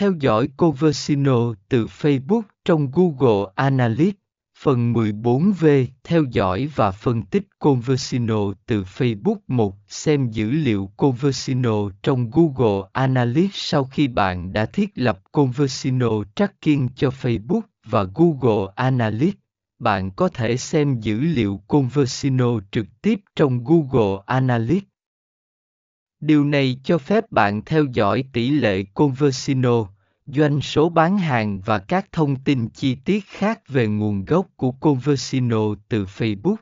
Theo dõi Conversino từ Facebook trong Google Analytics. Phần 14V Theo dõi và phân tích Conversino từ Facebook 1. Xem dữ liệu Conversino trong Google Analytics sau khi bạn đã thiết lập Conversino Tracking cho Facebook và Google Analytics. Bạn có thể xem dữ liệu Conversino trực tiếp trong Google Analytics. Điều này cho phép bạn theo dõi tỷ lệ Conversino, doanh số bán hàng và các thông tin chi tiết khác về nguồn gốc của Conversino từ Facebook.